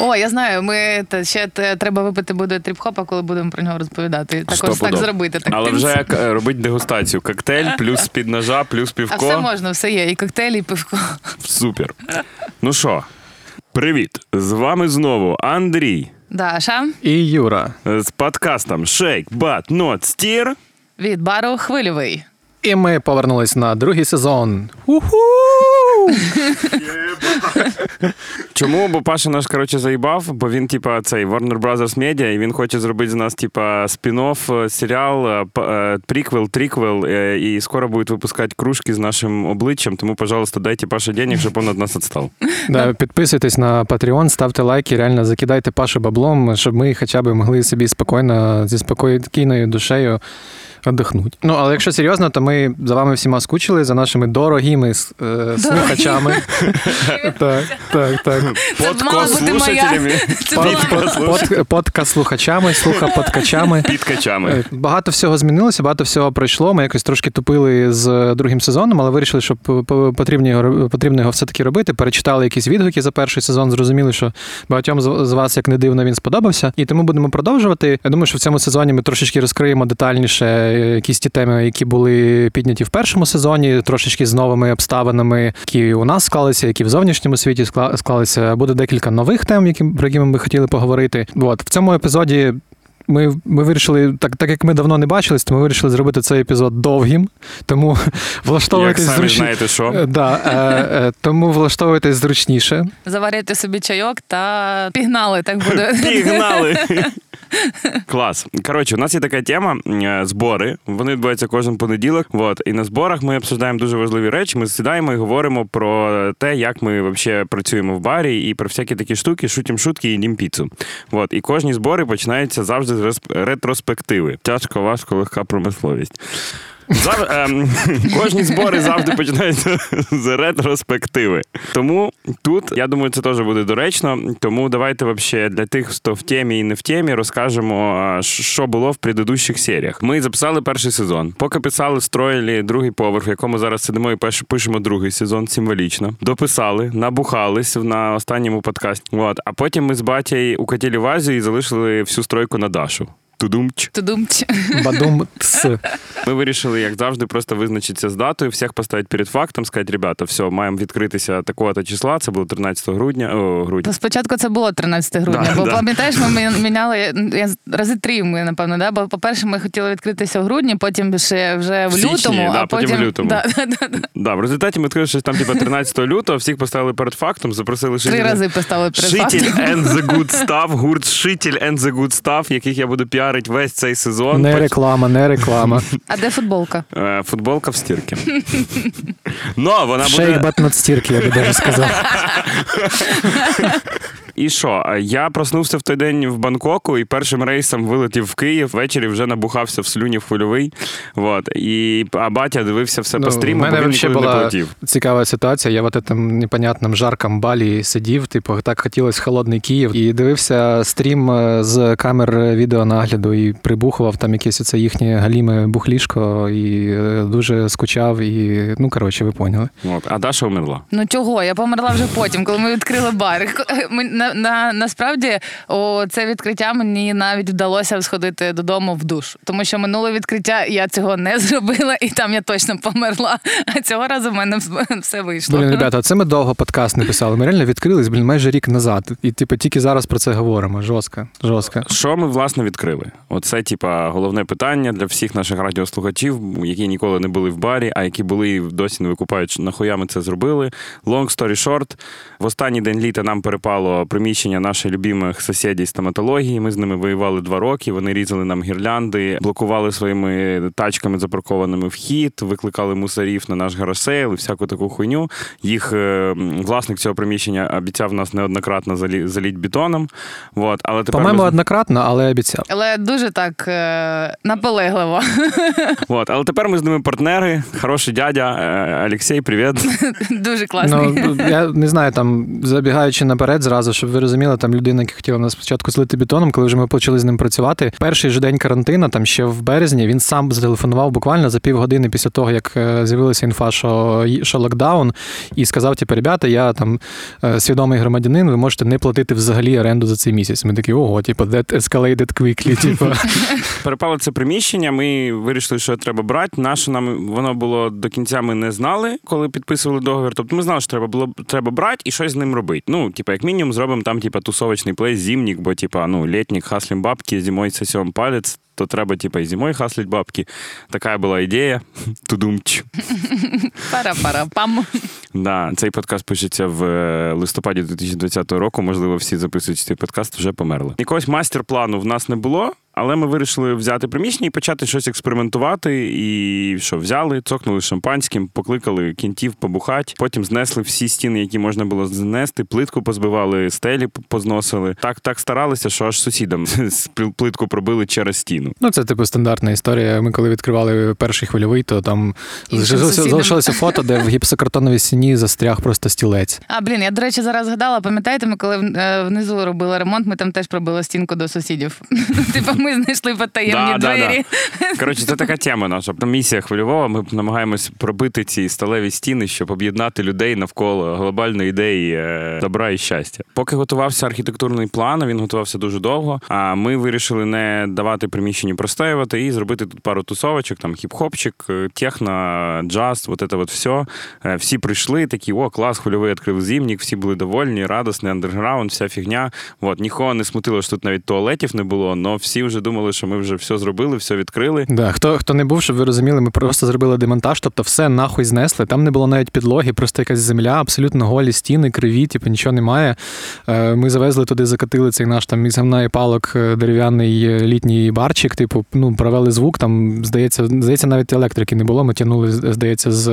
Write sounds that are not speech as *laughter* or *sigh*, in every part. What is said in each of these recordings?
О, я знаю, ми та ще те- треба випити буде тріп-хопа, коли будемо про нього розповідати. Також так зробити. Так Але вже е, робить дегустацію. Коктейль, плюс *laughs* з-під ножа, плюс А півко. все можна, все є. І коктейль, і пивко. Супер. Ну що, привіт. З вами знову Андрій Даша І Юра. е, з подкастом Shake But Not Steer. від бару хвильовий. І ми повернулись на другий сезон. Уху! Чому? Бо Паша наш, коротше, заїбав, бо він, типа, цей Warner Brothers Media, і він хоче зробити з нас, типа, спін-офф, е, серіал, е, е, приквел, триквел, і скоро будуть випускати кружки з нашим обличчям. Тому, пожалуйста, дайте Паше денег, щоб він від нас відстав. Да, підписуйтесь на Patreon, ставте лайки, реально закидайте Пашу баблом, щоб ми хоча б могли собі спокійно, зі спокійною душею віддихнути. Ну, але якщо серйозно, то ми за вами всіма скучили, за нашими дорогими е, слухачами. Так, так, так. Подкаст-слухачами, слухаподкачами. підкачами. Е, Багато всього змінилося, багато всього пройшло. Ми якось трошки тупили з другим сезоном, але вирішили, що потрібно його, потрібно його все-таки робити. Перечитали якісь відгуки за перший сезон, зрозуміли, що багатьом з вас, як не дивно, він сподобався. І тому будемо продовжувати. Я думаю, що в цьому сезоні ми трошечки розкриємо детальніше якісь ті теми, які були підняті в першому сезоні, трошечки з новими обставинами, які у нас склалися, які в зовнішньому світі скла- склалися. Буде декілька нових тем, які, про які ми хотіли поговорити. От в цьому епізоді ми, ми вирішили, так, так як ми давно не бачились, то ми вирішили зробити цей епізод довгим. Тому *laughs* Як влаштовуйтесь самі знаєте, що. Да, е, е, тому влаштовуйтесь зручніше. Заварити собі чайок та пігнали, так буде. *laughs* Пігнали! *laughs* Клас. Коротше, у нас є така тема е, збори. Вони відбуваються кожен понеділок. Вот. І на зборах ми обсуждаємо дуже важливі речі. Ми сідаємо і говоримо про те, як ми взагалі працюємо в барі, і про всякі такі штуки, шутім шутки і їдім піцу. Вот. І кожні збори починаються завжди ретроспективи. Тяжко, важко, легка промисловість. Зав... Ем, *laughs* кожні збори завжди починаються з ретроспективи. Тому тут, я думаю, це теж буде доречно. Тому давайте вообще для тих, хто в темі і не в темі, розкажемо, що було в предыдущих серіях. Ми записали перший сезон. Поки писали, строїли другий поверх, в якому зараз сидимо і пишемо другий сезон символічно. Дописали, набухались на останньому подкасті. От. А потім ми з батєю укатили в Азію і залишили всю стройку на Дашу. Тудумч. Тудумч. *laughs* Бадум тс. Ми вирішили, як завжди, просто визначитися з датою, всіх поставити перед фактом, сказати, ребята, все, маємо відкритися такого-то числа. Це було 13 грудня. О, грудня. Спочатку це було 13 грудня, Да, бо да. пам'ятаєш, ми міняли я, рази три, ми, напевно, да? бо, по-перше, ми хотіли відкритися в грудні, потім ще вже в В січні, лютому, да, а потім в лютому. Да, да, да, да. Да, в результаті ми відкрили щось там, типу, 13 лютого, всіх поставили перед фактом, запросили Три рази поставили перед Шитель фактом. and the Good Stuff, гурт Шитель and the Good Stuff, яких я буду піарити весь цей сезон. Не реклама, не реклама. А де футболка? *laughs* Е, Футболка в стірки. *laughs* Но вона Шейк бат над стірки, я би даже сказав. *laughs* І що? Я проснувся в той день в Бангкоку і першим рейсом вилетів в Київ. Ввечері вже набухався в слюні в хвильовий. Вот. І а батя дивився все по Ну, стріму, мене бо він нікуди не була цікава ситуація. Я в этом непонятному жаркому балі сидів, типу, так хотілося в холодний Київ, і дивився стрім е, з камер відеонагляду і прибухував там якесь оце їхнє галіме бухлішко, і е, дуже скучав. І ну коротше, ви поняли. От. А Даша умерла. Ну чого? Я померла вже потім, коли ми відкрили бар. Ми, на, на, насправді, о, це відкриття мені навіть вдалося сходити додому в душ. Тому що минуле відкриття я цього не зробила, і там я точно померла. А цього разу в мене все вийшло. Блін, ребята, це ми довго подкаст не писали. Ми реально відкрились, блін, майже рік назад. І типу тільки зараз про це говоримо. Жорстко, жорстко. Що ми власне відкрили? Оце, типа, головне питання для всіх наших радіослухачів, які ніколи не були в барі, а які були і досі не викупають, нахуя ми це зробили. Long story short, в останній день літа нам перепало приміщення наших любимих сусідів стоматології. Ми з ними воювали два роки. Вони різали нам гірлянди, блокували своїми тачками запаркованими вхід, викликали мусорів на наш гарасейл і всяку таку хуйню. Їх е, власник цього приміщення обіцяв нас неоднократно заліть бетоном. Вот. Але тепер По-моєму, ми... однократно, але обіцяв. Але дуже так е, наполегливо. *laughs* Вот. Але тепер ми з ними партнери. Хороший дядя е, Олексій, привіт. *laughs* Дуже класний. Ну, я не знаю, там забігаючи наперед, зразу щоб ви розуміли, там людина, яка хотіла нас спочатку злити бетоном, коли вже ми почали з ним працювати. Перший же день карантину, там ще в березні, він сам зателефонував буквально за півгодини після того, як е, з'явилася інфа, що, що локдаун, і сказав: типу, ребята, я там е, свідомий громадянин, ви можете не платити взагалі оренду за цей місяць. Ми такі, ого, типу, that escalated quickly, *laughs* типу. Перепало це приміщення. Ми вирішили, що треба брати. Наше нам воно було до кінця. Ми не знали, коли підписували договір. Тобто ми знали, що треба було треба брати і щось з ним робити. Ну, типа, як мінімум, зробимо там, типа, тусовочний плей, зимник, бо типа, ну, літнік, хаслім бабки, зимой сосем палець. То треба, типа, і зимой хаслить бабки. Така була ідея. *laughs* Тудумч. Пара-пара-пам. Да, цей подкаст пишеться в е, листопаді 2020 року. Можливо, всі записують цей подкаст вже померли. Якогось мастер-плану в нас не було. Але ми вирішили взяти приміщення і почати щось експериментувати. І що взяли, цокнули шампанським, покликали кінтів побухати. Потім знесли всі стіни, які можна було знести, плитку позбивали, стелі позносили. Так так старалися, що аж сусідам *laughs* плитку пробили через стіну. Ну це типу стандартна історія. Ми коли відкривали перший хвильовий, то там залишилося, фото, де в *laughs* гіпсокартоновій стіні застряг просто стілець. А блін, я до речі, зараз згадала. Пам'ятаєте, ми коли е, внизу робили ремонт, ми там теж пробили стінку до сусідів. *laughs* Типу, ми знайшли потаємні да, двері. Да, да. Коротше, це така тема наша. Місія хвильового. Ми намагаємось пробити ці сталеві стіни, щоб об'єднати людей навколо глобальної ідеї е, добра і щастя. Поки готувався архітектурний план, він готувався дуже довго. А ми вирішили не давати приміщенню простоювати і зробити тут пару тусовочок, там хіп-хопчик, е, техно, джаз, от це от все. Всі прийшли, такі, о, клас, хвильовий відкрив зімник, всі були довольні, радісний, андерграунд, вся фігня. От, Нікого не смутило, що тут навіть туалетів не було, але всі вже думали, що ми вже все зробили, все відкрили. Да, Хто хто не був, щоб ви розуміли, ми просто зробили демонтаж, тобто все нахуй знесли. Там не було навіть підлоги, просто якась земля, абсолютно голі стіни, криві, типу нічого немає. Е, ми завезли туди, закатили цей наш там із гамна і палок е, дерев'яний е, літній барчик. Типу, ну провели звук. Там здається, здається, навіть електрики не було. Ми тягнули, здається, з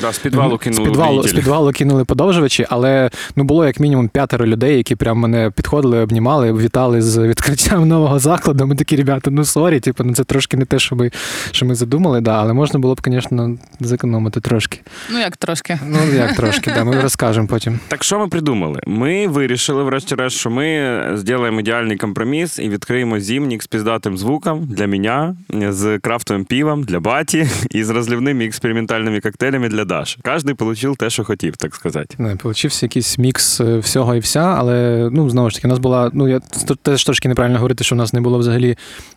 да, з підвалу кинули. З підвалу, з підвалу кинули подовжувачі, але ну було як мінімум п'ятеро людей, які прям мене підходили, обнімали, вітали з відкриттям нового закладу. Ми такі ребята ну sorry, типу, ну це трошки не те, що ми що ми задумали, да, але можна було б, звісно, зекономити трошки. Ну, як трошки. Ну, як трошки, да, ми розкажемо потім. Так що ми придумали? Ми вирішили, врешті-решт, що ми зробимо ідеальний компроміс і відкриємо зимник з піздатим звуком для мене, з крафтовим півом для баті і з розливними експериментальними коктейлями для Даші. Кожен отримав те, що хотів, так сказати. Не, Получився якийсь мікс е, всього і вся, але ну знову ж таки, у нас була. Ну я теж трошки неправильно говорити, що в нас не було взагалі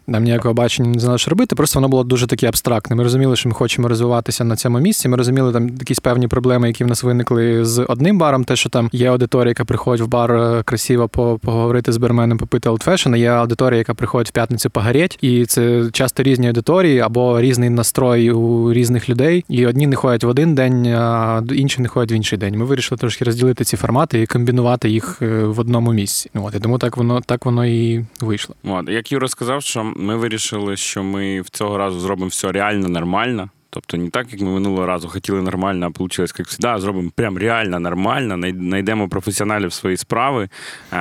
нам ніякого бачення не знали, що робити. Просто воно було дуже таке абстрактне. Ми розуміли, що ми хочемо розвиватися на цьому місці. Ми розуміли там якісь певні проблеми, які в нас виникли з одним баром. Те, що там є аудиторія, яка приходить в бар е, красиво поговорити з барменом, попити old fashioned, Є аудиторія, яка приходить в п'ятницю погоріть. І це часто різні аудиторії або різний настрой у різних людей. І одні не ходять в один день, а інші не ходять в інший день. Ми вирішили трошки розділити ці формати і комбінувати їх е, в одному місці. От і тому так воно так воно і вийшло. Як Юра сказав, що ми вирішили, що ми в цього разу зробимо все реально нормально. Тобто не так, як ми минулого разу хотіли нормально, а вийшло, як завжди, зробимо прям реально нормально, знайдемо професіоналів свої справи.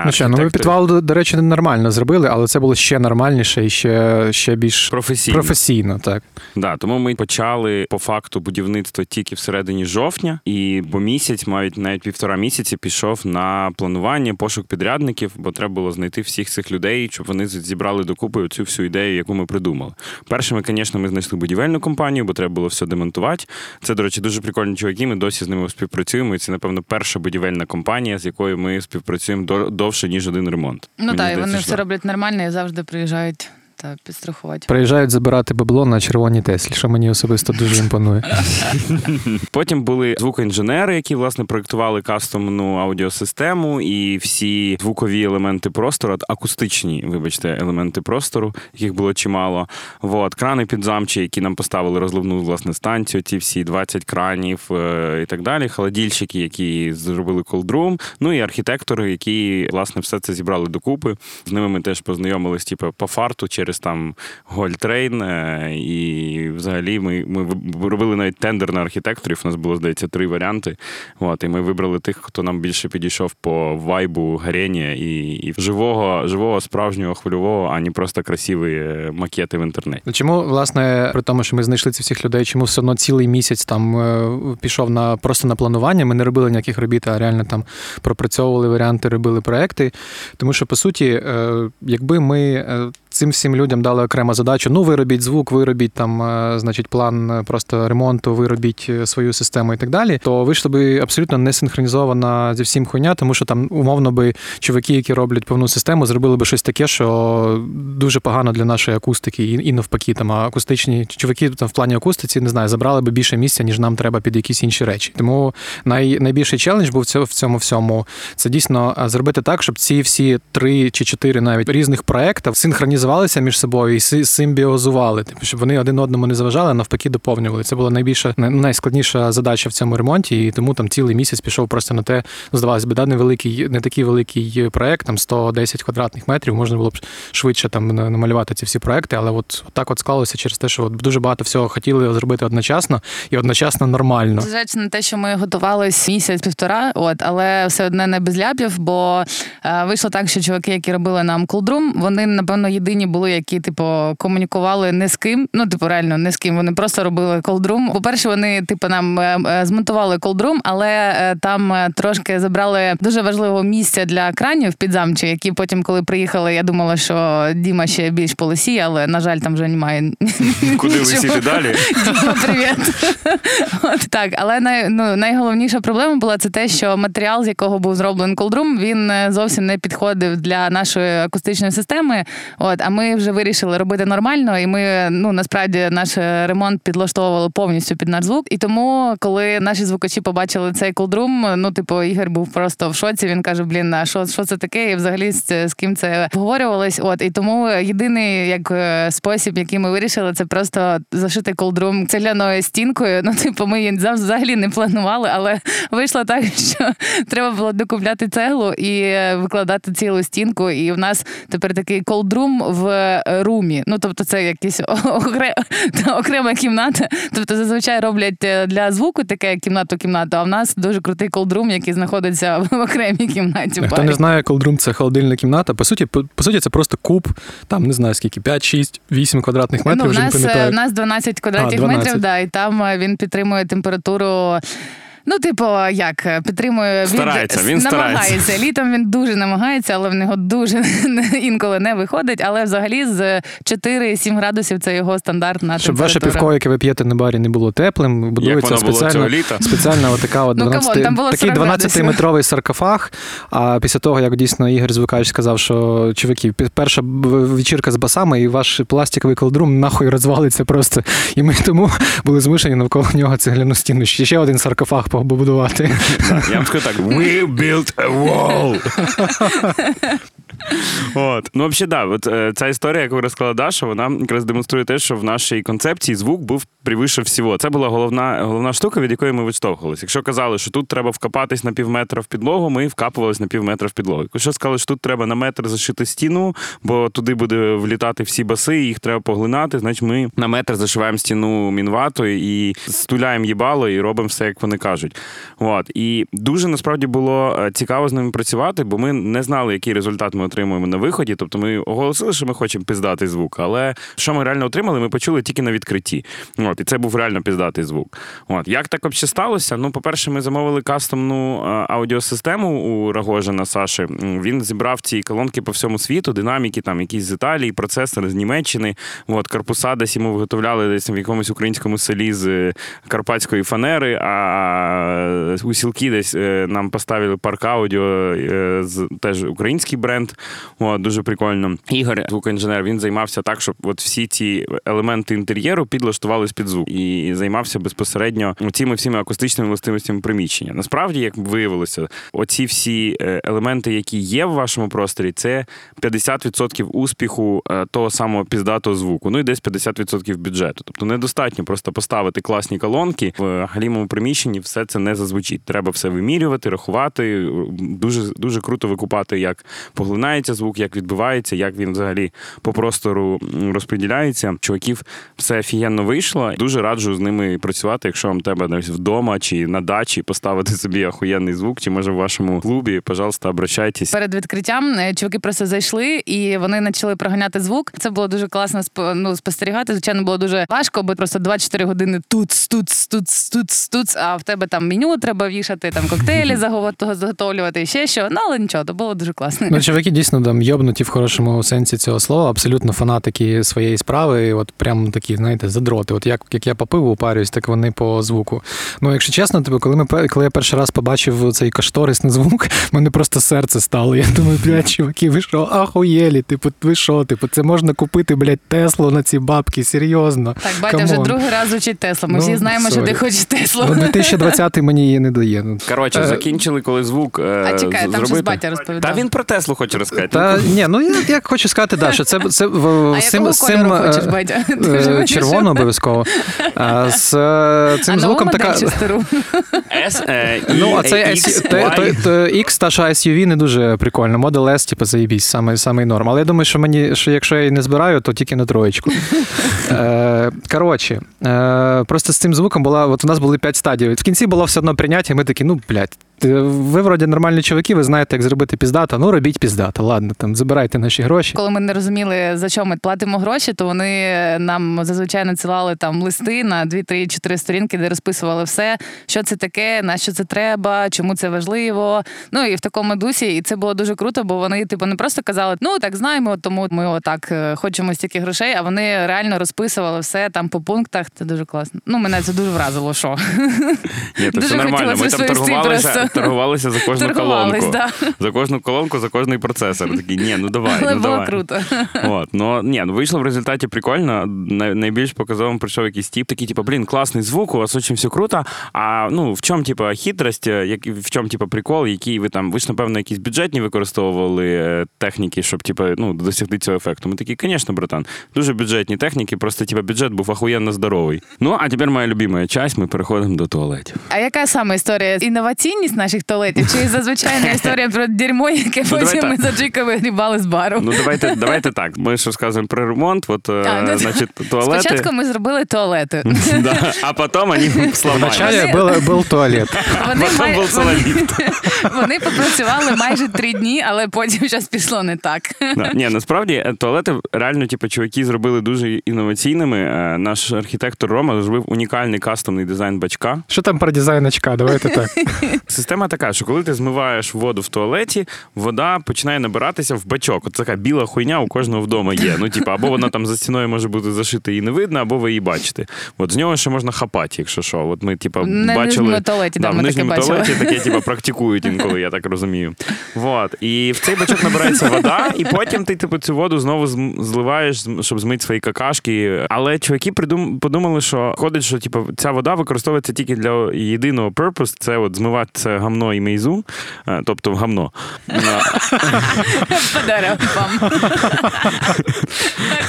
Ну що, ну ми підвал, до речі, не нормально зробили, але це було ще нормальніше і ще ще більш професійно. професійно так. Да, Тому ми почали по факту будівництво тільки всередині жовтня, і бо місяць, навіть навіть півтора місяці, пішов на планування, пошук підрядників, бо треба було знайти всіх цих людей, щоб вони зібрали докупи цю всю ідею, яку ми придумали. Першими, звісно, ми знайшли будівельну компанію, бо треба було все демонтувати. Це, до речі, дуже прикольні чуваки. Ми досі з ними співпрацюємо. І це, напевно, перша будівельна компанія, з якою ми співпрацюємо довше, ніж один ремонт. Ну так, і вони все роблять нормально і завжди приїжджають та підстрахувати. Приїжджають забирати бабло на червоній Теслі, що мені особисто дуже імпонує. *laughs* Потім були звукоінженери, які власне проєктували кастомну аудіосистему і всі звукові елементи простору, акустичні, вибачте, елементи простору, яких було чимало. Вот. Крани підзамчі, які нам поставили розливну власне станцію, ті всі 20 кранів е, і так далі. Холодільщики, які зробили колдрум. Ну і архітектори, які власне все це зібрали докупи. З ними ми теж познайомились, типу, по фарту через через там Гольтрейн. І взагалі ми, ми робили навіть тендер на архітекторів. У нас було, здається, три варіанти. От, і ми вибрали тих, хто нам більше підійшов по вайбу, гарені і, і живого, живого, справжнього хвильового, а не просто красиві е, макети в інтернеті. Ну, Чому, власне, при тому, що ми знайшли цих всіх людей, чому все одно цілий місяць там е, пішов на просто на планування? Ми не робили ніяких робіт, а реально там пропрацьовували варіанти, робили проекти. Тому що, по суті, е, якби ми цим всім людям дали окрему задачу: ну, ви робіть звук, ви робіть там, е, значить, план е, просто ремонту, ви робіть е, свою систему і так далі, то вийшло би абсолютно не синхронізована зі всім хуйня, тому що там умовно би чуваки, які роблять повну систему, зробили би щось таке, що дуже погано для нашої акустики, і, і навпаки, там акустичні чуваки там в плані акустиці не знаю, забрали би більше місця, ніж нам треба під якісь інші речі. Тому най, найбільший челендж був в цьому, всьому. Це дійсно зробити так, щоб ці всі три чи чотири навіть різних проектів синхронізувалися між собою і си- симбіозували, типу, щоб вони один одному не заважали, а навпаки доповнювали. Це була найбільша най- найскладніша задача в цьому ремонті, і тому там цілий місяць пішов просто на те, ну, здавалося б, да, невеликий, не такий великий проект, там 110 квадратних метрів, можна було б швидше там намалювати ці всі проекти, але от так от склалося через те, що от дуже багато всього хотіли зробити одночасно і одночасно нормально. Зважаючи на те, що ми готувались місяць-півтора, от але все одне не без ляпів, бо е, вийшло так, що чуваки, які робили нам колдрум, вони напевно єдині були, які типу комунікували не з ким. Ну, типу, реально не з ким. Вони просто робили колдрум. По-перше, вони типу нам е, е, змонтували колдрум, але е, там трошки забрали дуже важливого місця для кранів підзамчі, які потім, коли приїхали, я думала, що Діма ще більш по лисі, але на жаль, там вже немає Куди нічого. висіти далі? Діма, привіт. От, так, але най, ну, найголовніша проблема була це те, що матеріал, з якого був зроблений колдрум, він зовсім не підходив для нашої акустичної системи. От, а ми вже вирішили робити нормально, і ми ну насправді наш е, ремонт підлаштовували повністю під наш звук. І тому, коли наші звукачі побачили цей колдрум, ну типу Ігор був просто в шоці. Він каже: Блін, а що, що це таке? І взагалі з, з ким це обговорювалось. От і тому єдиний як е, спосіб, який ми вирішили, це просто зашити колдрум цегляною стінкою. Ну, типу, ми її взагалі не планували, але вийшло так, *laughs* що треба було докупляти цеглу і е, викладати цілу стінку. І в нас тепер такий колдрум в е, румі. Ну тобто, це якісь *laughs* окре- окрема кімната. Тобто, зазвичай роблять е, для звуку таке кімнату-кімнату. А в нас дуже крутий колдрум, який знаходиться *laughs* в окремій кімнаті. Хто барі. не знає, колдрум це холодильна кімната. По суті, по, по суті, це просто куб, там не знаю скільки, 5, 6, 8 квадратних метрів, Ну, в вже не е, пам'ятаю. у нас 12 квадратних А, 12. метрів, да, і там е, він підтримує температуру. Ну, типу, як е, підтримує Старається, він старається. намагається. Літом він дуже намагається, але в нього дуже *laughs* інколи не виходить. Але взагалі з 4-7 градусів це його стандартна Щоб ваше півко, яке ви п'єте на барі, не було теплим, будується спеціально, спеціальна отака от *laughs* Ну, come on, там було такий 12 метровий саркофаг. А після того, як дійсно Ігор Звукач сказав, що чуваки, перша вечірка з басами, і ваш пластиковий cold room нахуй розвалиться просто. І ми тому *laughs* були змушені навколо нього цегляну стіну. Ще ще один саркофаг побудувати. Я вам скажу так: we built a wall. *laughs* От. Ну, взагалі, да, от ця історія, яку розказала Даша, вона якраз демонструє те, що в нашій концепції звук був превише всього. Це була головна, головна штука, від якої ми відштовхувалися. Якщо казали, що тут треба вкопатись на пів метра в підлогу, ми вкапувались на пів метра в підлогу. Якщо сказали, що тут треба на метр зашити стіну, бо туди буде влітати всі баси, і їх треба поглинати, значить ми на метр зашиваємо стіну мінватою і стуляємо їбало і робимо все, як вони кажуть. От. І дуже насправді було е, цікаво з ними працювати, бо ми не знали, який результат ми отримуємо на виході. Тобто ми оголосили, що ми хочемо піздатий звук, але що ми реально отримали, ми почули тільки на відкритті. От, і це був реально піздатий звук. От. Як так взагалі сталося? Ну, по-перше, ми замовили кастомну е, аудіосистему у Рогожина Саші. Він зібрав ці колонки по всьому світу, динаміки, там якісь з Італії, процесори з Німеччини. От, корпуса десь йому виготовляли десь в якомусь українському селі з е, карпатської фанери, а у сілки десь е, нам поставили парк аудіо, е, теж український бренд. От, дуже прикольно. Ігор, звукоінженер, він займався так, щоб от всі ці елементи інтер'єру підлаштувались під звук і займався безпосередньо цими всіми акустичними властивостями приміщення. Насправді, як виявилося, оці всі е, елементи, які є в вашому просторі, це 50% успіху е, того самого піздатого звуку. Ну і десь 50% бюджету. Тобто недостатньо просто поставити класні колонки в галімому приміщенні. Все це не зазвучить. Треба все вимірювати, рахувати. Дуже дуже круто викупати, як поглинає знімається звук, як відбувається, як він взагалі по простору розподіляється. Чуваків все офігенно вийшло. Дуже раджу з ними працювати, якщо вам треба десь вдома чи на дачі поставити собі охуєнний звук, чи може в вашому клубі, пожалуйста, обращайтесь. Перед відкриттям е, чуваки просто зайшли і вони почали проганяти звук. Це було дуже класно сп- ну, спостерігати. Звичайно, було дуже важко, бо просто 24 години тут, тут, тут, тут, тут, а в тебе там меню треба вішати, там коктейлі *laughs* заго- заготовлювати і ще що. Ну але нічого, то було дуже класно. Ну, чуваки дійсно там йобнуті в хорошому сенсі цього слова, абсолютно фанатики своєї справи. І от прям такі, знаєте, задроти. От як, як я по пиву упарююсь, так вони по звуку. Ну, якщо чесно, тобі, коли ми коли я перший раз побачив цей кашторисний звук, *laughs* мене просто серце стало. Я думаю, блядь, чуваки, ви що, ахуєлі? Типу, ви що? Типу, це можна купити, блядь, Теслу на ці бабки, серйозно. Так, батя вже другий раз учить Теслу. Ми Ну, всі знаємо, що ти хочеш Теслу. Ну, 2020 мені її не дає. Ну, Коротше, Е, закінчили, коли звук е, А чекай, там зробити. щось батя розповідав. Та він про Теслу хоче розказати. Та ні, ну я, я хочу сказати, да, що це, це в, цим, цим е, хочеш, е, вирішив? червоно обов'язково. А, з е, цим а звуком така. S, е, *laughs* Ну, а E, цей X, X та ж SUV не дуже прикольно. Model S, типу, заєбісь, саме, саме норм. Але я думаю, що мені, що якщо я її не збираю, то тільки на троєчку. *laughs* Е, коротше, е, просто з цим звуком була, от у нас були п'ять стадій. В кінці було все одно прийняття, і ми такі, ну, блядь, ви вроді нормальні чуваки, ви знаєте, як зробити піздата, ну робіть піздата. Ладно, там забирайте наші гроші. Коли ми не розуміли, за що ми платимо гроші, то вони нам зазвичай надсилали там листи на 2, 3, 4 сторінки, де розписували все, що це таке, на що це треба, чому це важливо. Ну і в такому дусі, і це було дуже круто, бо вони, типу, не просто казали, ну так знаємо, тому ми отак е, хочемо стільки грошей, а вони реально розписували все там по пунктах. Це дуже класно. Ну, мене це дуже вразило. Що Ні, все нормально. Ми там торгувалися, торгувалися за кожну колонку. да. За кожну колонку, за кожний процесор. Такі, ні, ну давай, *laughs* але ну було давай. круто. *laughs* От, ну ні, ну вийшло в результаті прикольно. Най- Найбільш показовим прийшов якийсь тип, такий, типу, блін, класний звук, у вас очень все круто. А ну в чому, типу, хитрость, е, як в чому, типу, прикол, який ви там, ви ж, напевно, якісь бюджетні використовували е, техніки, щоб типу, ну, досягти цього ефекту. Ми такі, звісно, братан, дуже бюджетні техніки, просто типу, бюджет був охуєнно здоровий. Ну, а тепер моя любима часть, ми переходимо до туалетів. А яка саме історія? Інноваційність наших туалетів? Чи звичайна *laughs* історія про дерьмо, яке Ну, потім ми за Джика вигрібали з бару? Ну, давайте, давайте так. Ми ж розказуємо про ремонт, от, е, А, ну, значить, туалети. Спочатку ми зробили туалети. *laughs* Да, а потім вони сломали. Був, був туалет. Вони, Потім май- був вони, *laughs* вони попрацювали майже три дні, але потім щось пішло не так. Да. Ні, насправді е, туалети реально, типу, чуваки зробили дуже інноваційними. Е, Наш архітектор Рома зробив унікальний кастомний дизайн бачка. Що там про дизайн очка? Давайте так. Система така, що коли ти змиваєш воду в туалеті, вода починає набиратися в бачок. От така біла хуйня у кожного вдома є. Ну, типу, або вона там за стіною може бути зашита і не видно, або ви її бачите. От з нього ще можна хапати, якщо що. От ми, типу, На бачили. туалеті, да, в ми таке нижньому бачили. туалеті таке, типу, практикують інколи, я так розумію. Вот. І в цей бачок набирається вода, і потім ти, типу, цю воду знову зливаєш, щоб змити свої какашки. Але чуваки придум- подумали, що ходить, що типу, ця вода використовується тільки для єдиного purpose, це от змивати це гамно і мейзу, е, тобто гамно. *laughs* Вам.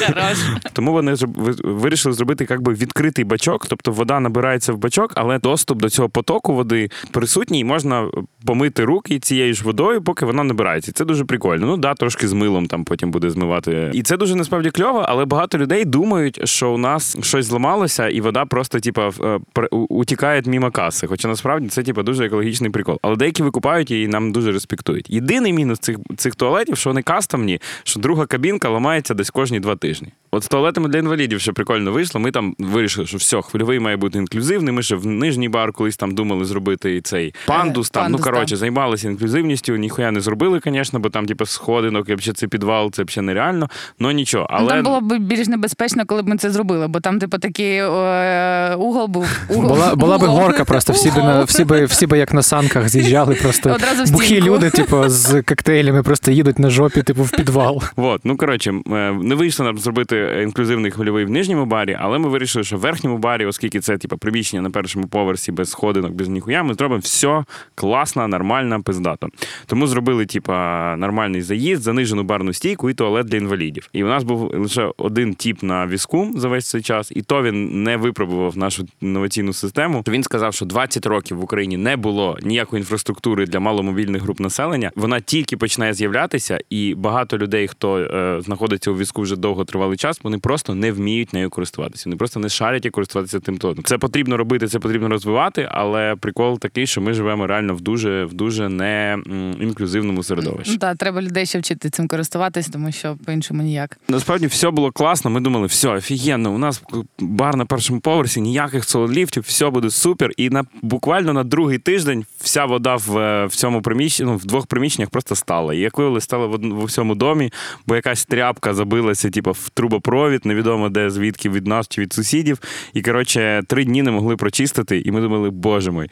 Хорош. Тому вони вирішили зробити як би відкритий бачок, тобто вода набирається в бачок, але доступ до цього потоку води присутній, і можна помити руки цією ж водою, поки вона набирається. Це дуже прикольно. Ну да, трошки з милом там потім буде змивати. І це дуже насправді кльово, але багато людей думають, що у нас щось зламалося, і вода просто, типа, е, утікає мімо каси. Хоча насправді це типа дуже екологічний прикол. Але деякі викупають і нам дуже респектують. Єдиний мінус цих цих туалетів, що вони кастомні, що друга кабінка ламається десь кожні два тижні. От з туалетами для інвалідів ще прикольно вийшло. Ми там вирішили, що все, хвильовий має бути інклюзивний. Ми ще в нижній бар колись там думали зробити і цей пандус. Там пандус, ну коротше, займалися інклюзивністю. Ніхуя не зробили, звісно, бо там, типу, сходинок, і це підвал, це взагалі нереально. Ну нічого. Ну, Але Там було б більш небезпечно, коли б ми це зробили, бо там, типу, такий е, угол був. Угол. Була, була би горка, просто всі би на всі би, всі би як на санках з'їжджали, просто Одразу бухі люди, типу, з коктейлями просто їдуть на жопі, типу, в підвал. *laughs* Вот, ну коротше, е, не вийшло нам зробити інклюзивний хвильовий в нижньому барі, але ми вирішили, що в верхньому барі, оскільки це типу, приміщення на першому поверсі без сходинок, без ніхуя, ми зробимо все класно, нормально, пиздато. Тому зробили, типа, нормальний заїзд, занижену барну стійку і туалет для інвалідів. І у нас був лише один тіп на візку за весь цей час, і то він не випробував нашу інноваційну систему. Він сказав, що 20 років в Україні не було ніякої інфраструктури для маломобільних груп населення. Вона тільки починає з'являтися. і багато людей, хто е, знаходиться у візку вже довго тривалий час, вони просто не вміють нею користуватися. Вони просто не шарять як користуватися тим то. Це потрібно робити, це потрібно розвивати, але прикол такий, що ми живемо реально в дуже в дуже не інклюзивному середовищі. Ну, та, треба людей ще вчити цим користуватись, тому що по-іншому ніяк. Насправді все було класно. Ми думали, все, офігенно, у нас бар на першому поверсі, ніяких солодліфтів, все буде супер. І на буквально на другий тиждень вся вода в, е, в цьому приміщенні, ну, в двох приміщеннях просто стала. І як виявилось, стала в, в усьому домі, бо якась тряпка забилася, типу, в трубопровід, невідомо де звідки від нас чи від сусідів. І коротше, три дні не могли прочистити. І ми думали, боже мой,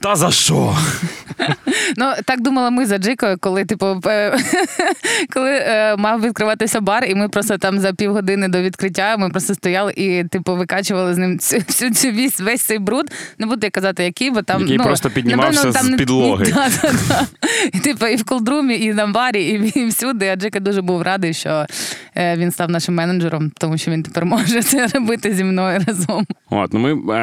та за що? Ну так думала ми за Джикою, коли типу е, *laughs* коли е, мав відкриватися бар, і ми просто там за півгодини до відкриття ми просто стояли і типу викачували з ним *laughs* цю всю цю весь, весь цей бруд. Не буду я казати, який, бо там Який ну, просто піднімався напевно, там з підлоги. Да, да, да. І, типу, і в колдрумі, і на барі, і, і всюди. А Джека дуже був радий, що е, він став нашим менеджером, тому що він тепер може це робити зі мною разом. От, ну ми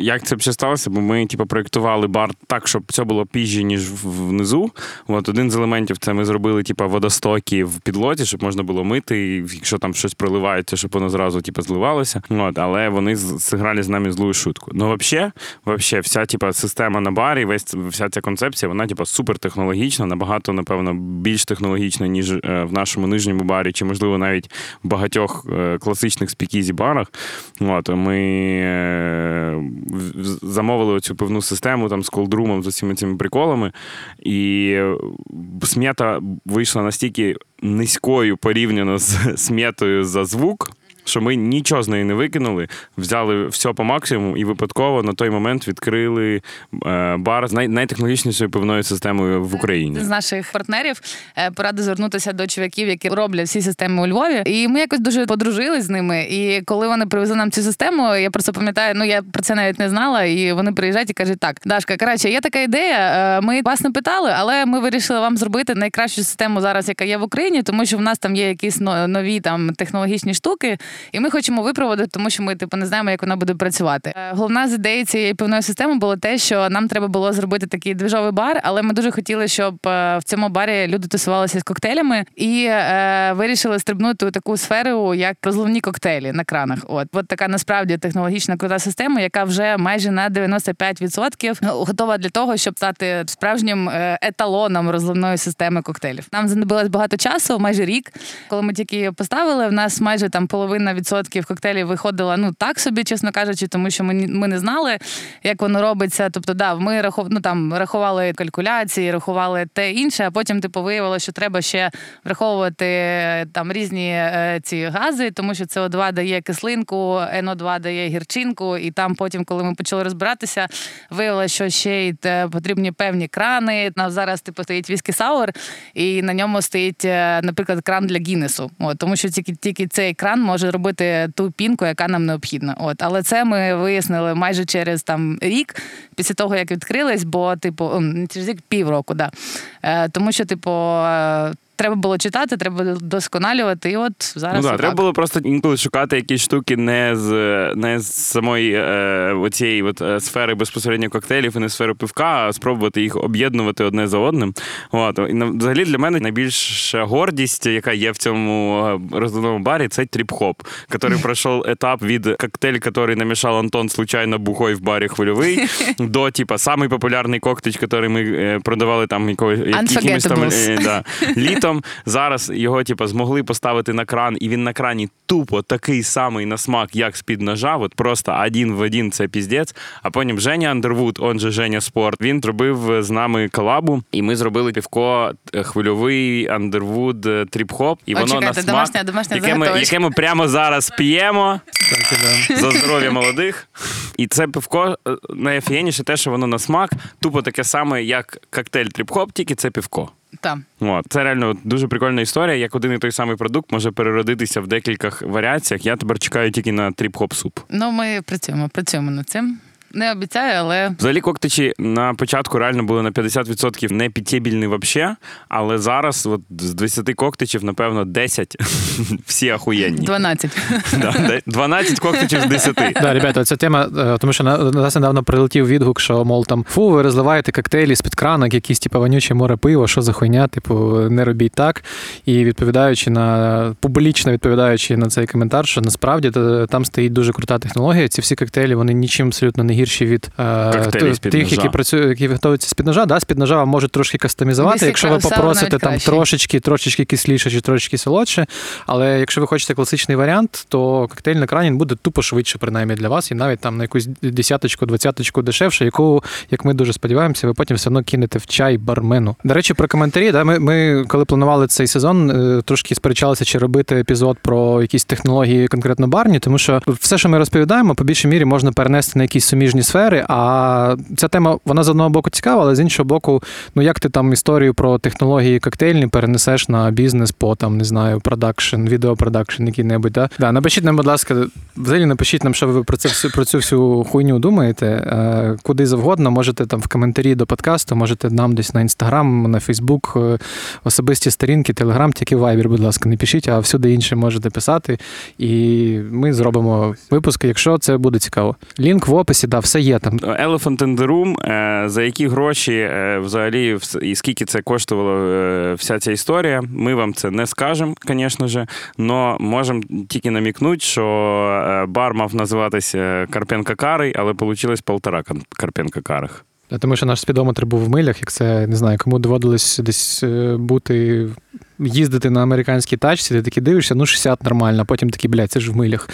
як це ще сталося? Бо ми типу, проєктували бар так, щоб це було піжі, ніж внизу. От один з елементів це ми зробили типу, водостоки в підлоті, щоб можна було мити, і якщо там щось проливається, щоб воно зразу типу, зливалося. От, але вони зіграли з нами злую шутку. Ну, взагалі, вообще, вся типу, система на барі, весь вся ця концепція, вона типу, супертехнологічна, набагато, напевно, більш технологічна, ніж е, в нашому нижньому барі, чи можливо навіть в багатьох е, класичних спікізі барах. От, ми е, замовили цю пивну систему там з колдрумом, з усіма цими приколами. І е, смета вийшла настільки низькою порівняно з *laughs* сметою за звук. Що ми нічого з неї не викинули, взяли все по максимуму і випадково на той момент відкрили е, бар з най- найтехнологічнішою пивною системою в Україні. з наших партнерів е, порада звернутися до чуваків, які роблять всі системи у Львові. І ми якось дуже подружились з ними. І коли вони привезли нам цю систему, я просто пам'ятаю, ну я про це навіть не знала. І вони приїжджають і кажуть: так, Дашка, коротше, є така ідея. е, Ми вас не питали, але ми вирішили вам зробити найкращу систему зараз, яка є в Україні, тому що в нас там є якісь нові там технологічні штуки, і ми хочемо випробувати, тому що ми типу не знаємо, як вона буде працювати. Е, Головна з ідеї цієї певної системи було те, що нам треба було зробити такий двіжовий бар, але ми дуже хотіли, щоб е, в цьому барі люди тусувалися з коктейлями і е, вирішили стрибнути у таку сферу, як розливні коктейлі на кранах. От, от така насправді технологічна крута система, яка вже майже на 95% готова для того, щоб стати справжнім е, еталоном розливної системи коктейлів. Нам знадобилось багато часу, майже рік. Коли ми тільки поставили, в нас майже там половина відсотків коктейлів виходила ну так собі, чесно кажучи, тому що ми, ми не знали, як воно робиться. Тобто, да, ми рахов, ну, там, рахували калькуляції, рахували те інше, а потім типу виявилося, що треба ще враховувати там різні е, ці гази, тому що СО2 дає кислинку, НО2 дає гірчинку, і там потім, коли ми почали розбиратися, виявилося, що ще й е, потрібні певні крани. У нас зараз типу стоїть віскі сауер, і на ньому стоїть, е, наприклад, кран для Гіннесу. От, тому що тільки, тільки цей кран може робити ту пінку, яка нам необхідна. От, але це ми вияснили майже через там рік після того, як відкрились, бо типу не через рік півроку, да. Е, тому що, типу. Треба було читати, треба досконалювати, і от зараз. Ну да, отак. треба було просто інколи шукати якісь штуки не з не з самої е, оцієї от, е, сфери безпосередньо коктейлів і не сфери пивка, а спробувати їх об'єднувати одне за одним. От. І взагалі для мене найбільша гордість, яка є в цьому е, розливному барі, це тріп-хоп, який *laughs* пройшов етап від коктейль, який намішав Антон случайно бухой в барі хвильовий, *laughs* до типа самий популярний коктейль, який ми е, продавали там якогось там да, *laughs* літом. Зараз його типу, змогли поставити на кран, і він на крані тупо такий самий на смак, як з-під ножа. От просто один в один це піздець. А потім Женя Андервуд, он же Женя Спорт, він зробив з нами колабу, і ми зробили півко е, хвильовий Андервуд е, тріп-хоп. І воно чекайте, на смак, домашня- домашня яке, ми, яке ми прямо зараз п'ємо за здоров'я молодих. І це пивко е, найофігенніше те, що воно на смак, тупо таке саме, як коктейль тріп-хоп, тільки це півко. Там. От, це реально дуже прикольна історія, як один і той самий продукт може переродитися в декількох варіаціях. Я тепер чекаю тільки на тріп-хоп суп. Ну, ми працюємо, працюємо над цим. Не обіцяю, але Взагалі коктичі на початку реально були на 50% не підтєбільні вообще, але зараз от з 20 коктичів, напевно, 10 *laughs* всі ахуєнні. 12. *laughs* Да, 12 коктичів з 10. Да, ребята, ця тема, е, тому що на на нас недавно прилетів відгук, що мол там фу, ви розливаєте коктейлі з-під кранок, якісь типу вонюче море пиво, що за хуйня, типу, не робіть так. І відповідаючи на публічно відповідаючи на цей коментар, що насправді там стоїть дуже крута технологія. Ці всі коктейлі вони нічим абсолютно не гірші від е, тих, які працюють, які готуються з під ножа. Да, з під ножа вам можуть трошки кастомізувати, якщо ви попросите там трошечки, трошечки кисліше чи трошечки солодше. Але якщо ви хочете класичний варіант, то коктейль на крані буде тупо швидше, принаймні для вас, і навіть там на якусь десяточку, двадцяточку дешевше, яку, як ми дуже сподіваємося, ви потім все одно кинете в чай бармену. До речі, про коментарі. Да, ми, ми коли планували цей сезон, е, трошки сперечалися, чи робити епізод про якісь технології конкретно барні, тому що все, що ми розповідаємо, по більшій мірі можна перенести на якісь суміжні сфери. А ця тема вона з одного боку цікава, але з іншого боку, ну як ти там історію про технології коктейльні перенесеш на бізнес по там, не знаю, продакшн, відеопродакшн, який-небудь. Да? Да, напишіть нам, будь ласка, взагалі напишіть нам, що ви про це всю про цю всю хуйню думаєте. Е, Куди завгодно, можете там в коментарі до подкасту, можете нам десь на інстаграм, на Фейсбук, особисті сторінки, телеграм, тільки вайбер, будь ласка, не пишіть, а всюди інше можете писати. І ми зробимо випуски, якщо це буде цікаво. Лінк в описі, да, все є там. Elephant in the Room, е, за які гроші е, взагалі і скільки це коштувало е, вся ця історія, ми вам це не скажемо, звісно ж, але можемо тільки намікнути, що бар мав називатися Карпенка Карий, але вийшло полтора Карпенка Карих. Тому що наш спідометр був в милях, як це не знаю, кому доводилось десь бути, їздити на американській тачці, ти такий дивишся, ну 60 нормально, а потім такий, блядь, це ж в милях.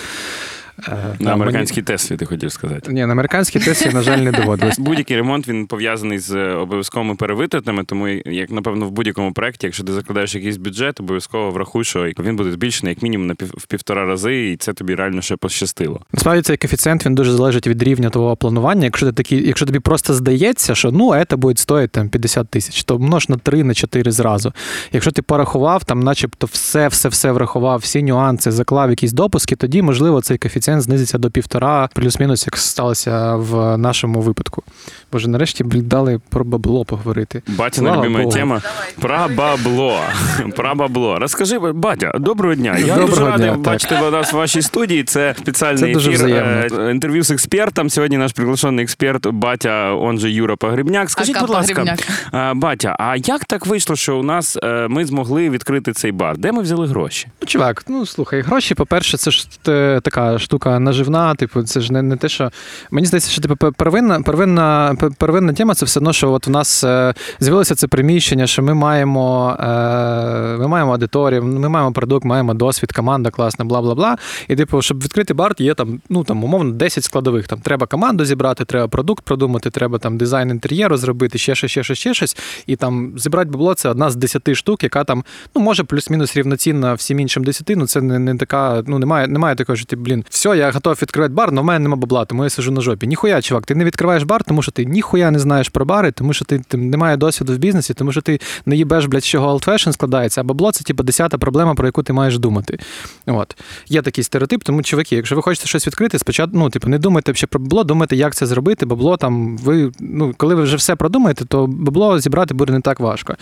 Е, На американській Теслі, ти хотів сказати. Ні, на американській Теслі, на жаль, не доводилось. *laughs* Будь-який ремонт він пов'язаний з е, обов'язковими перевитратами, тому як напевно в будь-якому проєкті, якщо ти закладаєш якийсь бюджет, обов'язково врахуй, що він буде збільшений як мінімум на пів в півтора рази, і це тобі реально ще пощастило. Насправді цей коефіцієнт він дуже залежить від рівня твого планування. Якщо ти такий, якщо тобі просто здається, що ну це буде стоїти там 50 тисяч, то множ на 3 на 4 зразу. Якщо ти порахував, там, начебто, все, все, все врахував, всі нюанси, заклав якісь допуски, тоді можливо цей коефіцієнт знизиться до півтора, плюс-мінус, як сталося в нашому випадку. Боже, нарешті дали про бабло поговорити. Батіна любима тема про бабло. *laughs* Про бабло. Розкажи, батя, доброго дня. Я Доброго дуже радий бачити вас в вашій студії. Це спеціальний Це ефір взаємно. е, інтерв'ю з експертом. Сьогодні наш приглашений експерт, батя, он же Юра Погребняк. Скажіть, будь ласка, е, батя, а як так вийшло, що у нас е, ми змогли відкрити цей бар? Де ми взяли гроші? Ну, чувак, ну слухай, гроші, по-перше, це ж така штука наживна, типу, це ж не, не те, що. Мені здається, що типу, первинна, первинна, первинна тема це все одно, що от в нас е, з'явилося це приміщення, що ми маємо, е, ми маємо аудиторію, ми маємо продукт, маємо досвід, команда класна, бла бла бла. І типу, щоб відкрити бар, є там, ну там, умовно, 10 складових. Там треба команду зібрати, треба продукт продумати, треба там дизайн інтер'єру зробити, ще щось, ще щось, ще щось. І там зібрати бабло це одна з 10 штук, яка там, ну, може, плюс-мінус рівноцінна всім іншим 10, ну це не, не така, ну немає, немає такого, що ти, блін, все, я готов відкривати бар, але в мене нема бабла, тому я сижу на жопі. Ніхуя, чувак, ти не відкриваєш бар, тому що ти ніхуя не знаєш про бари, тому що ти, ти немає досвіду в бізнесі, тому що ти не їбеш, блядь, з чого fashion складається, а бабло це типу десята проблема, про яку ти маєш думати. От. Є такий стереотип, тому, чуваки, якщо ви хочете щось відкрити, спочатку, ну, типу, не думайте ще про бабло, думайте, як це зробити. Бабло там, ви, ну, коли ви вже все продумаєте, то бабло зібрати буде не так важко.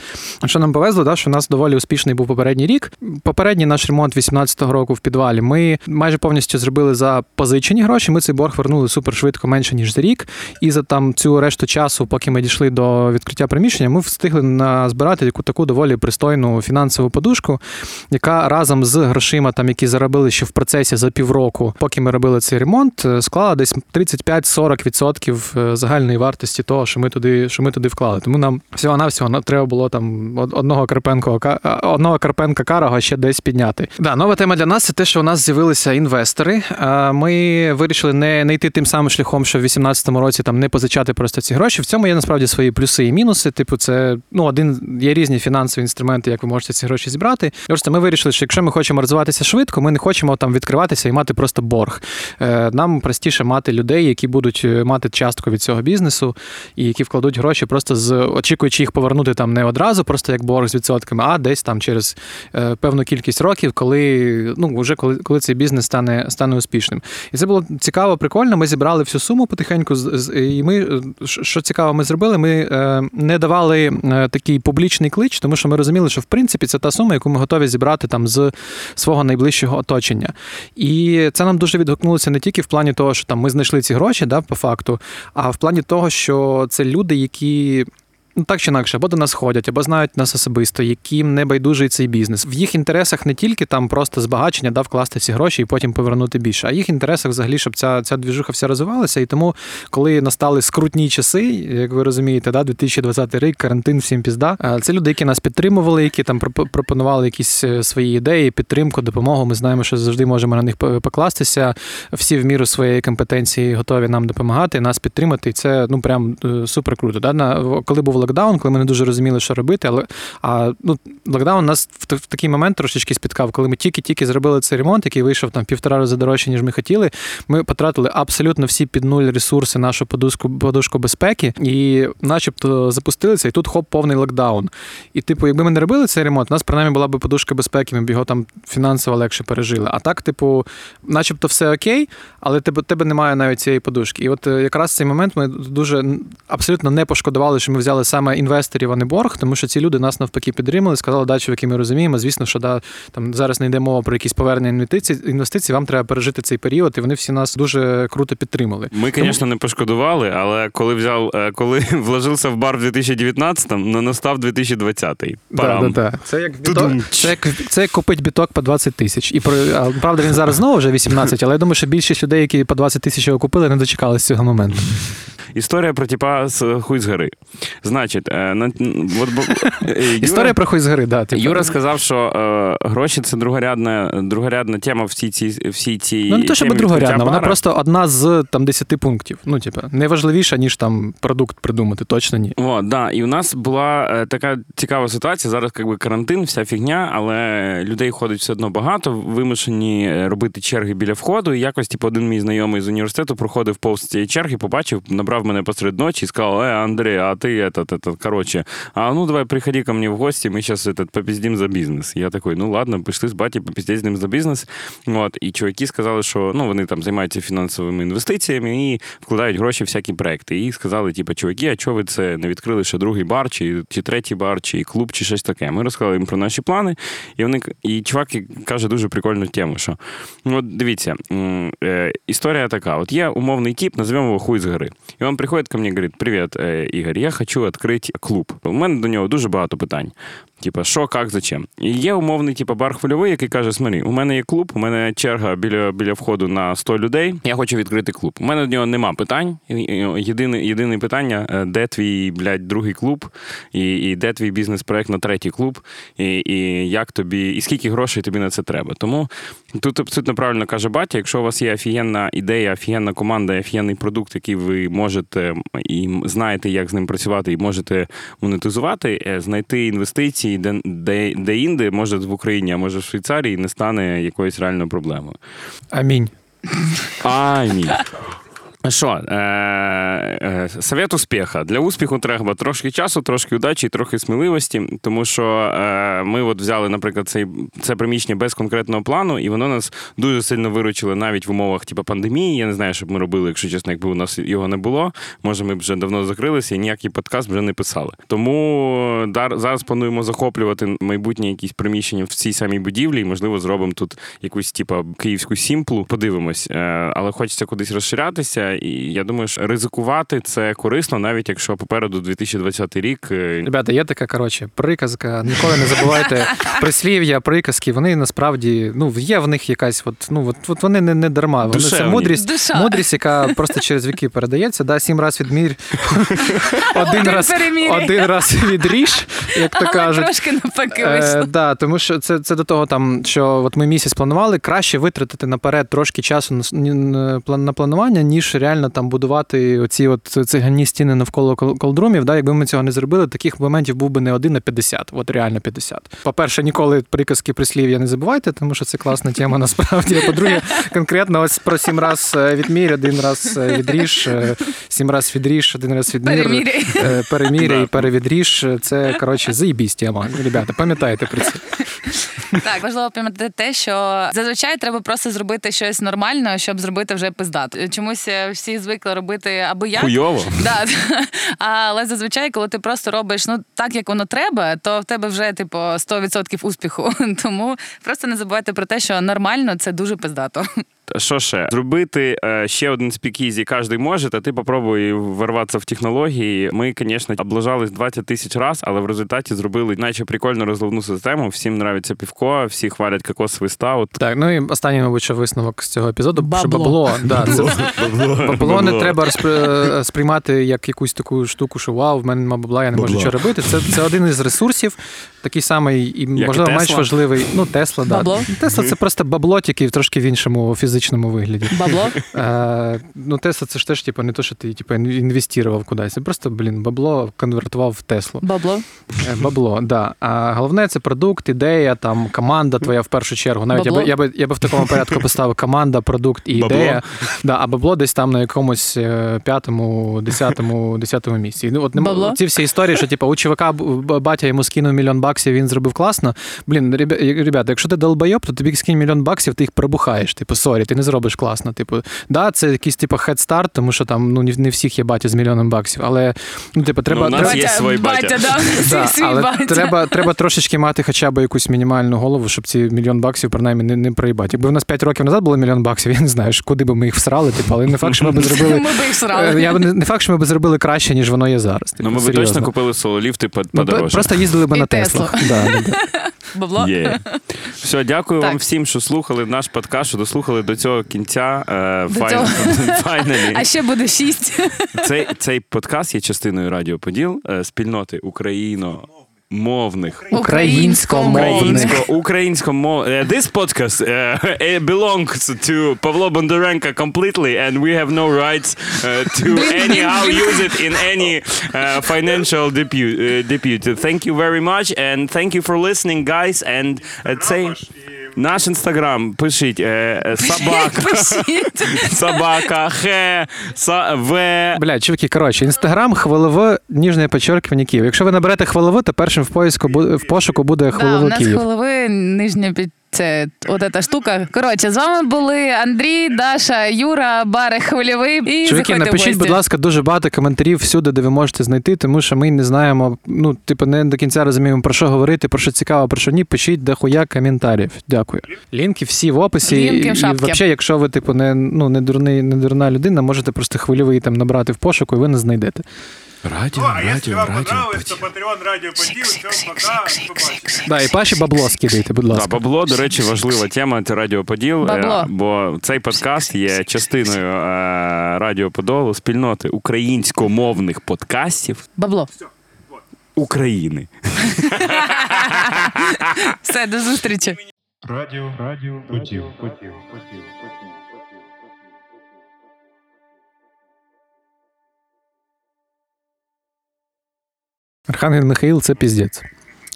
Що нам повезло, да, що у нас доволі успішний був попередній рік. Попередній наш ремонт 18-го року в підвалі. Ми майже повністю зробили за позичені гроші. Ми цей борг вернули супер швидко, менше ніж за рік. І за там цю решту часу, поки ми дійшли до відкриття приміщення, ми встигли назбирати яку таку доволі пристойну фінансову подушку, яка разом з грошима, там які заробили ще в процесі за півроку, поки ми робили цей ремонт, е, склала десь 35-40% е, загальної вартості того, що ми туди, що ми туди вклали. Тому нам всього навсього треба було там одного Карпенко одного Карпенка Карого ще десь підняти. Да, нова тема для нас це те, що у нас з'явилися інвестори. Ми вирішили не, не йти тим самим шляхом, що в 2018 році там не позичати просто ці гроші. В цьому є насправді свої плюси і мінуси. Типу, це ну один є різні фінансові інструменти, як ви можете ці гроші зібрати. Просто ми вирішили, що якщо ми хочемо розвиватися швидко, ми не хочемо там відкриватися і мати просто борг. Е, Нам простіше мати людей, які будуть е, мати частку від цього бізнесу і які вкладуть гроші, просто з очікуючи їх повернути там не одразу, просто як борг з відсотками, а десь там через е, певну кількість років, коли ну вже коли, коли цей бізнес стане стане успішним. І це було цікаво, прикольно. Ми зібрали всю суму потихеньку. І ми е, що що цікаво, ми зробили. Ми е, не давали е, такий публічний клич, тому що ми розуміли, що в принципі це та сума, яку ми готові зібрати там з свого найближчого оточення. І це нам дуже відгукнулося не тільки в плані того, що там ми знайшли ці гроші, да, по факту, а в плані того, що це люди, які. Ну, так чи інакше, або до нас ходять, або знають нас особисто, яким не байдужий цей бізнес. В їх інтересах не тільки там просто збагачення, да, вкласти ці гроші і потім повернути більше, а їх інтересах взагалі, щоб ця, ця двіжуха вся розвивалася. І тому, коли настали скрутні часи, як ви розумієте, да, 2020 рік, карантин, всім пізда. Це люди, які нас підтримували, які там проп- пропонували якісь е, свої ідеї, підтримку, допомогу. Ми знаємо, що завжди можемо на них покластися. Всі в міру своєї компетенції готові нам допомагати, нас підтримати. І це ну прям е, супер круто. Да? Коли був локдаун, коли ми не дуже розуміли, що робити, але а ну локдаун нас в, в такий момент трошечки спіткав, коли ми тільки-тільки зробили цей ремонт, який вийшов там півтора рази дорожче, ніж ми хотіли. Ми потратили абсолютно всі під нуль ресурси, нашу подушку, подушку безпеки, і, начебто, запустилися, і тут хоп, повний локдаун. І, типу, якби ми не робили цей ремонт, у нас принаймні була б подушка безпеки, ми б його там фінансово легше пережили. А так, типу, начебто, все окей, але тебе, тебе немає навіть цієї подушки. І от е, якраз цей момент ми дуже абсолютно не пошкодували, що ми взяли саме інвесторів, а не борг, тому що ці люди нас навпаки підтримали, сказали, дачу, в якій ми розуміємо. Звісно, що да, там зараз не йде мова про якісь повернення інвестицій, інвестицій, вам треба пережити цей період, і вони всі нас дуже круто підтримали. Ми, звісно, не пошкодували, але коли взяв, е, коли *laughs* вложився в бар в 2019-му, ну, настав 2020-й. Да, да, да. Це як біток, це як це як купить біток по 20 тисяч. І про правда, він зараз знову вже 18, але я думаю, що більшість людей, які по 20 тисяч його купили, не дочекалися цього моменту. Історія про типа з хуй з гори. Значить, е, на, от, бо- *laughs* е, Юра- Історія про хуй з гори, да. типу. Юра сказав, що е, гроші це другорядна, другорядна тема в цій всій цій. Ну, не то, щоб другорядна, вона просто одна з там 10 пунктів. Ну, типу, не важливіша, ніж там продукт придумати, точно ні. О, да, і у нас була е, така цікава ситуація. Зараз якби карантин, вся фігня, але людей ходить все одно багато, вимушені е, робити черги біля входу. І якось, типу, один мій знайомий з університету проходив повз цієї черги, побачив, набрав мене посеред ночі і сказав: Е, Андрій, а ти этот, этот, коротше, а ну давай приходи ко мне в гості, ми зараз этот, попіздім за бізнес. Я такий, ну ладно, пішли з баті, попіздіть з ним за бізнес. От, і чуваки сказали, що ну, вони там займаються фінансовими інвестиціями і вкладають гроші в всякі проекти. І сказали, типу, чуваки, а чого ви це не відкрили ще другий бар, чи, чи третій бар, чи клуб, чи щось таке. Ми розказали їм про наші плани, і вони і чувак каже дуже прикольну тему, що ну, от дивіться, м, е, історія така: от є умовний тип, називаємо його хуй з гори. І він приходить ко мені і говорить: Привіт, е, Ігор, я хочу відкрити клуб. У мене до нього дуже багато питань. Типа, що, як, зачем? І є умовний, типу, бар хвильовий, який каже: смотри, у мене є клуб, у мене черга біля, біля входу на 100 людей. Я хочу відкрити клуб. У мене до нього нема питань. Єдине, єдине питання: е, де твій, блядь, другий клуб, і, і де твій бізнес-проект на третій клуб, і, і як тобі, і скільки грошей тобі на це треба. Тому тут абсолютно правильно каже батя, якщо у вас є офігенна ідея, офігенна команда, офігенний продукт, який ви можете і знаєте, як з ним працювати, і можете монетизувати, е, знайти інвестиції, де, де, де інде, може в Україні, а може в Швейцарії, не стане якоюсь реальною проблемою. Амінь. Амінь. Що, е, е, совет успіха. Для успіху треба трошки часу, трошки удачі трохи сміливості, тому що е, ми от взяли, наприклад, цей, це приміщення без конкретного плану, і воно нас дуже сильно виручило навіть в умовах типу, пандемії. Я не знаю, що б ми робили, якщо чесно, якби у нас його не було. Може, ми б вже давно закрилися і ніякий подкаст вже не писали. Тому дар, зараз плануємо захоплювати майбутнє якісь приміщення в цій самій будівлі, і, можливо, зробимо тут якусь, типу, київську сімплу. Подивимось. Е, але хочеться кудись розширятися. І я думаю, що ризикувати це корисно, навіть якщо попереду 2020 рік. е, Ребята, є така коротше приказка. Ніколи не забувайте *laughs* прислів'я, приказки. Вони насправді ну є в них якась, от ну от, от вони не, не дарма. Вони це мудрість, Душа. мудрість, яка просто через віки передається. Да, сім раз відмір, *laughs* один раз один раз відріж, як то кажуть. трошки навпаки Е, вийшло. да, тому що це, це до того, там, що от ми місяць планували, краще витратити наперед трошки часу на, на на планування, ніж реально там будувати оці от цигані стіни навколо кол- колдрумів. Да, якби ми цього не зробили, таких моментів був би не один, а 50. От реально 50. По-перше, ніколи приказки прислів'я не забувайте, тому що це класна тема насправді. А по-друге, конкретно ось про сім раз е, відмір, один раз е, відріж, е, сім раз відріж, один раз відмір. Переміряй. перевідріж. Це коротше заїбісь тема. Ребята, пам'ятайте про це. Так, важливо пам'ятати те, що зазвичай треба просто зробити щось нормально, щоб зробити вже пиздато. Чомусь е, всі звикли робити аби як. Хуйово. Да. *laughs* Але зазвичай, коли ти просто робиш ну так, як воно треба, то в тебе вже типу 100% успіху. *laughs* Тому просто не забувайте про те, що нормально це дуже пиздато. Що ще? Зробити е, ще один speakeasy кожен може, а ти попробуй ворватися в технології. Ми, звісно, облажались 20 тисяч разів, але в результаті зробили наче прикольну розливну систему. Всім нравиться півко, всі хвалять кокосовий стаут. Так, ну і останній, мабуть, висновок з цього епізоду. Що Бабло. бабло, да, це, бабло не треба розпри- сприймати як якусь таку штуку, що вау, в мене нема бабла, я не можу Бабло. нічого робити. Це, це один із ресурсів, такий самий і, і можливо, менш важливий. Ну, Тесла, да. Тесла це просто бабло, тільки трошки в іншому фізичному вигляді. Бабло. Е, ну, Тесла це ж теж типу, не то, що ти типу, інвестував кудись. Це просто, блін, бабло конвертував в Теслу. Бабло. Е, Бабло, да. А головне це продукт, ідея, там команда твоя в першу чергу. Навіть я би, я би я би в такому порядку поставив команда, продукт і Бабло? ідея. Да, а бабло десь там на якомусь е, п'ятому, десятому, десятому місці. Ну, от Бабло? ці всі історії, що типу, у чувака батя йому скинув мільйон баксів, він зробив класно. Блін, ребята, якщо ти долбойоб, то тобі скинь мільйон баксів, ти їх пробухаєш. Типу, sorry, ти не зробиш класно. Типу, да, це якийсь типу хедстарт, тому що там ну не не всіх є батя з мільйоном баксів. Але ну, типу, треба. Ну, у нас треба- є свій батя. батя, да, Да, але батя. треба, треба трошечки мати хоча б якусь мінімальну голову, щоб ці мільйон баксів принаймні не, не проїбати. Якби в нас 5 років назад було мільйон баксів, я не знаю, куди би ми їх всрали, типу, але не факт, що ми б *laughs* зробили. Ми би їх Е, срали. Я б не, не факт, що ми б зробили краще, ніж воно є зараз. Типу, Ну, ми б точно купили сололіфти Ну, подорожче. Просто їздили б І на. Теслах. Да, да, да. *laughs* Бабло. Є. *laughs* Все, дякую Так. вам всім, що слухали наш подкаст, що дослухали до цього кінця. Е, До файн- цього. *laughs* А ще буде шість. Цей, цей подкаст є частиною Радіо Поділ, спільноти спільноти україномовних. Українськомовних. Українсько, українсько мов... Uh, this podcast uh, it *laughs* belongs to Pavlo Bondarenko completely and we have no rights uh, to anyhow use it in any uh, financial debut, uh, debut. Thank you very much and thank you for listening, guys. And uh, цей наш інстаграм пишіть е, е, собака, собака, хе, са, в. Бля, чуваки, коротше, інстаграм, хвилово, ніжне підчеркування Київ. Якщо ви наберете хвилово, то першим в поиску бу- в пошуку буде Да, у нас Київ. голови нижня під це от ця штука. Коротше, з вами були Андрій, Даша, Юра, Барик Хвильовий. І Чуваки, напишіть, будь ласка, дуже багато коментарів всюди, де ви можете знайти, тому що ми не знаємо, ну, типу, не до кінця розуміємо, про що говорити, про що цікаво, про що ні. Пишіть дохуя коментарів. Дякую. Лінки всі в описі. Лінки в і, взагалі, якщо ви, типу, не, ну, не, дурний, не дурна людина, можете просто хвильовий там набрати в пошуку, і ви не знайдете. Радіо, Ну, вам понравилось, то Patreon Радио Подил. Всем пока. Да, і Паші бабло скидайте, будь Да, ласка. бабло, до речі, важлива тема. Це Радіо Поділ. Бабло. Бо цей подкаст є частиною е, Радіо Подолу, спільноти українськомовних подкастів Бабло. України. Все, до зустрічі. Радіо Радио, радио, Подил. Архангел Михаїл це піздець.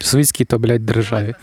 Світський то, блядь, державі.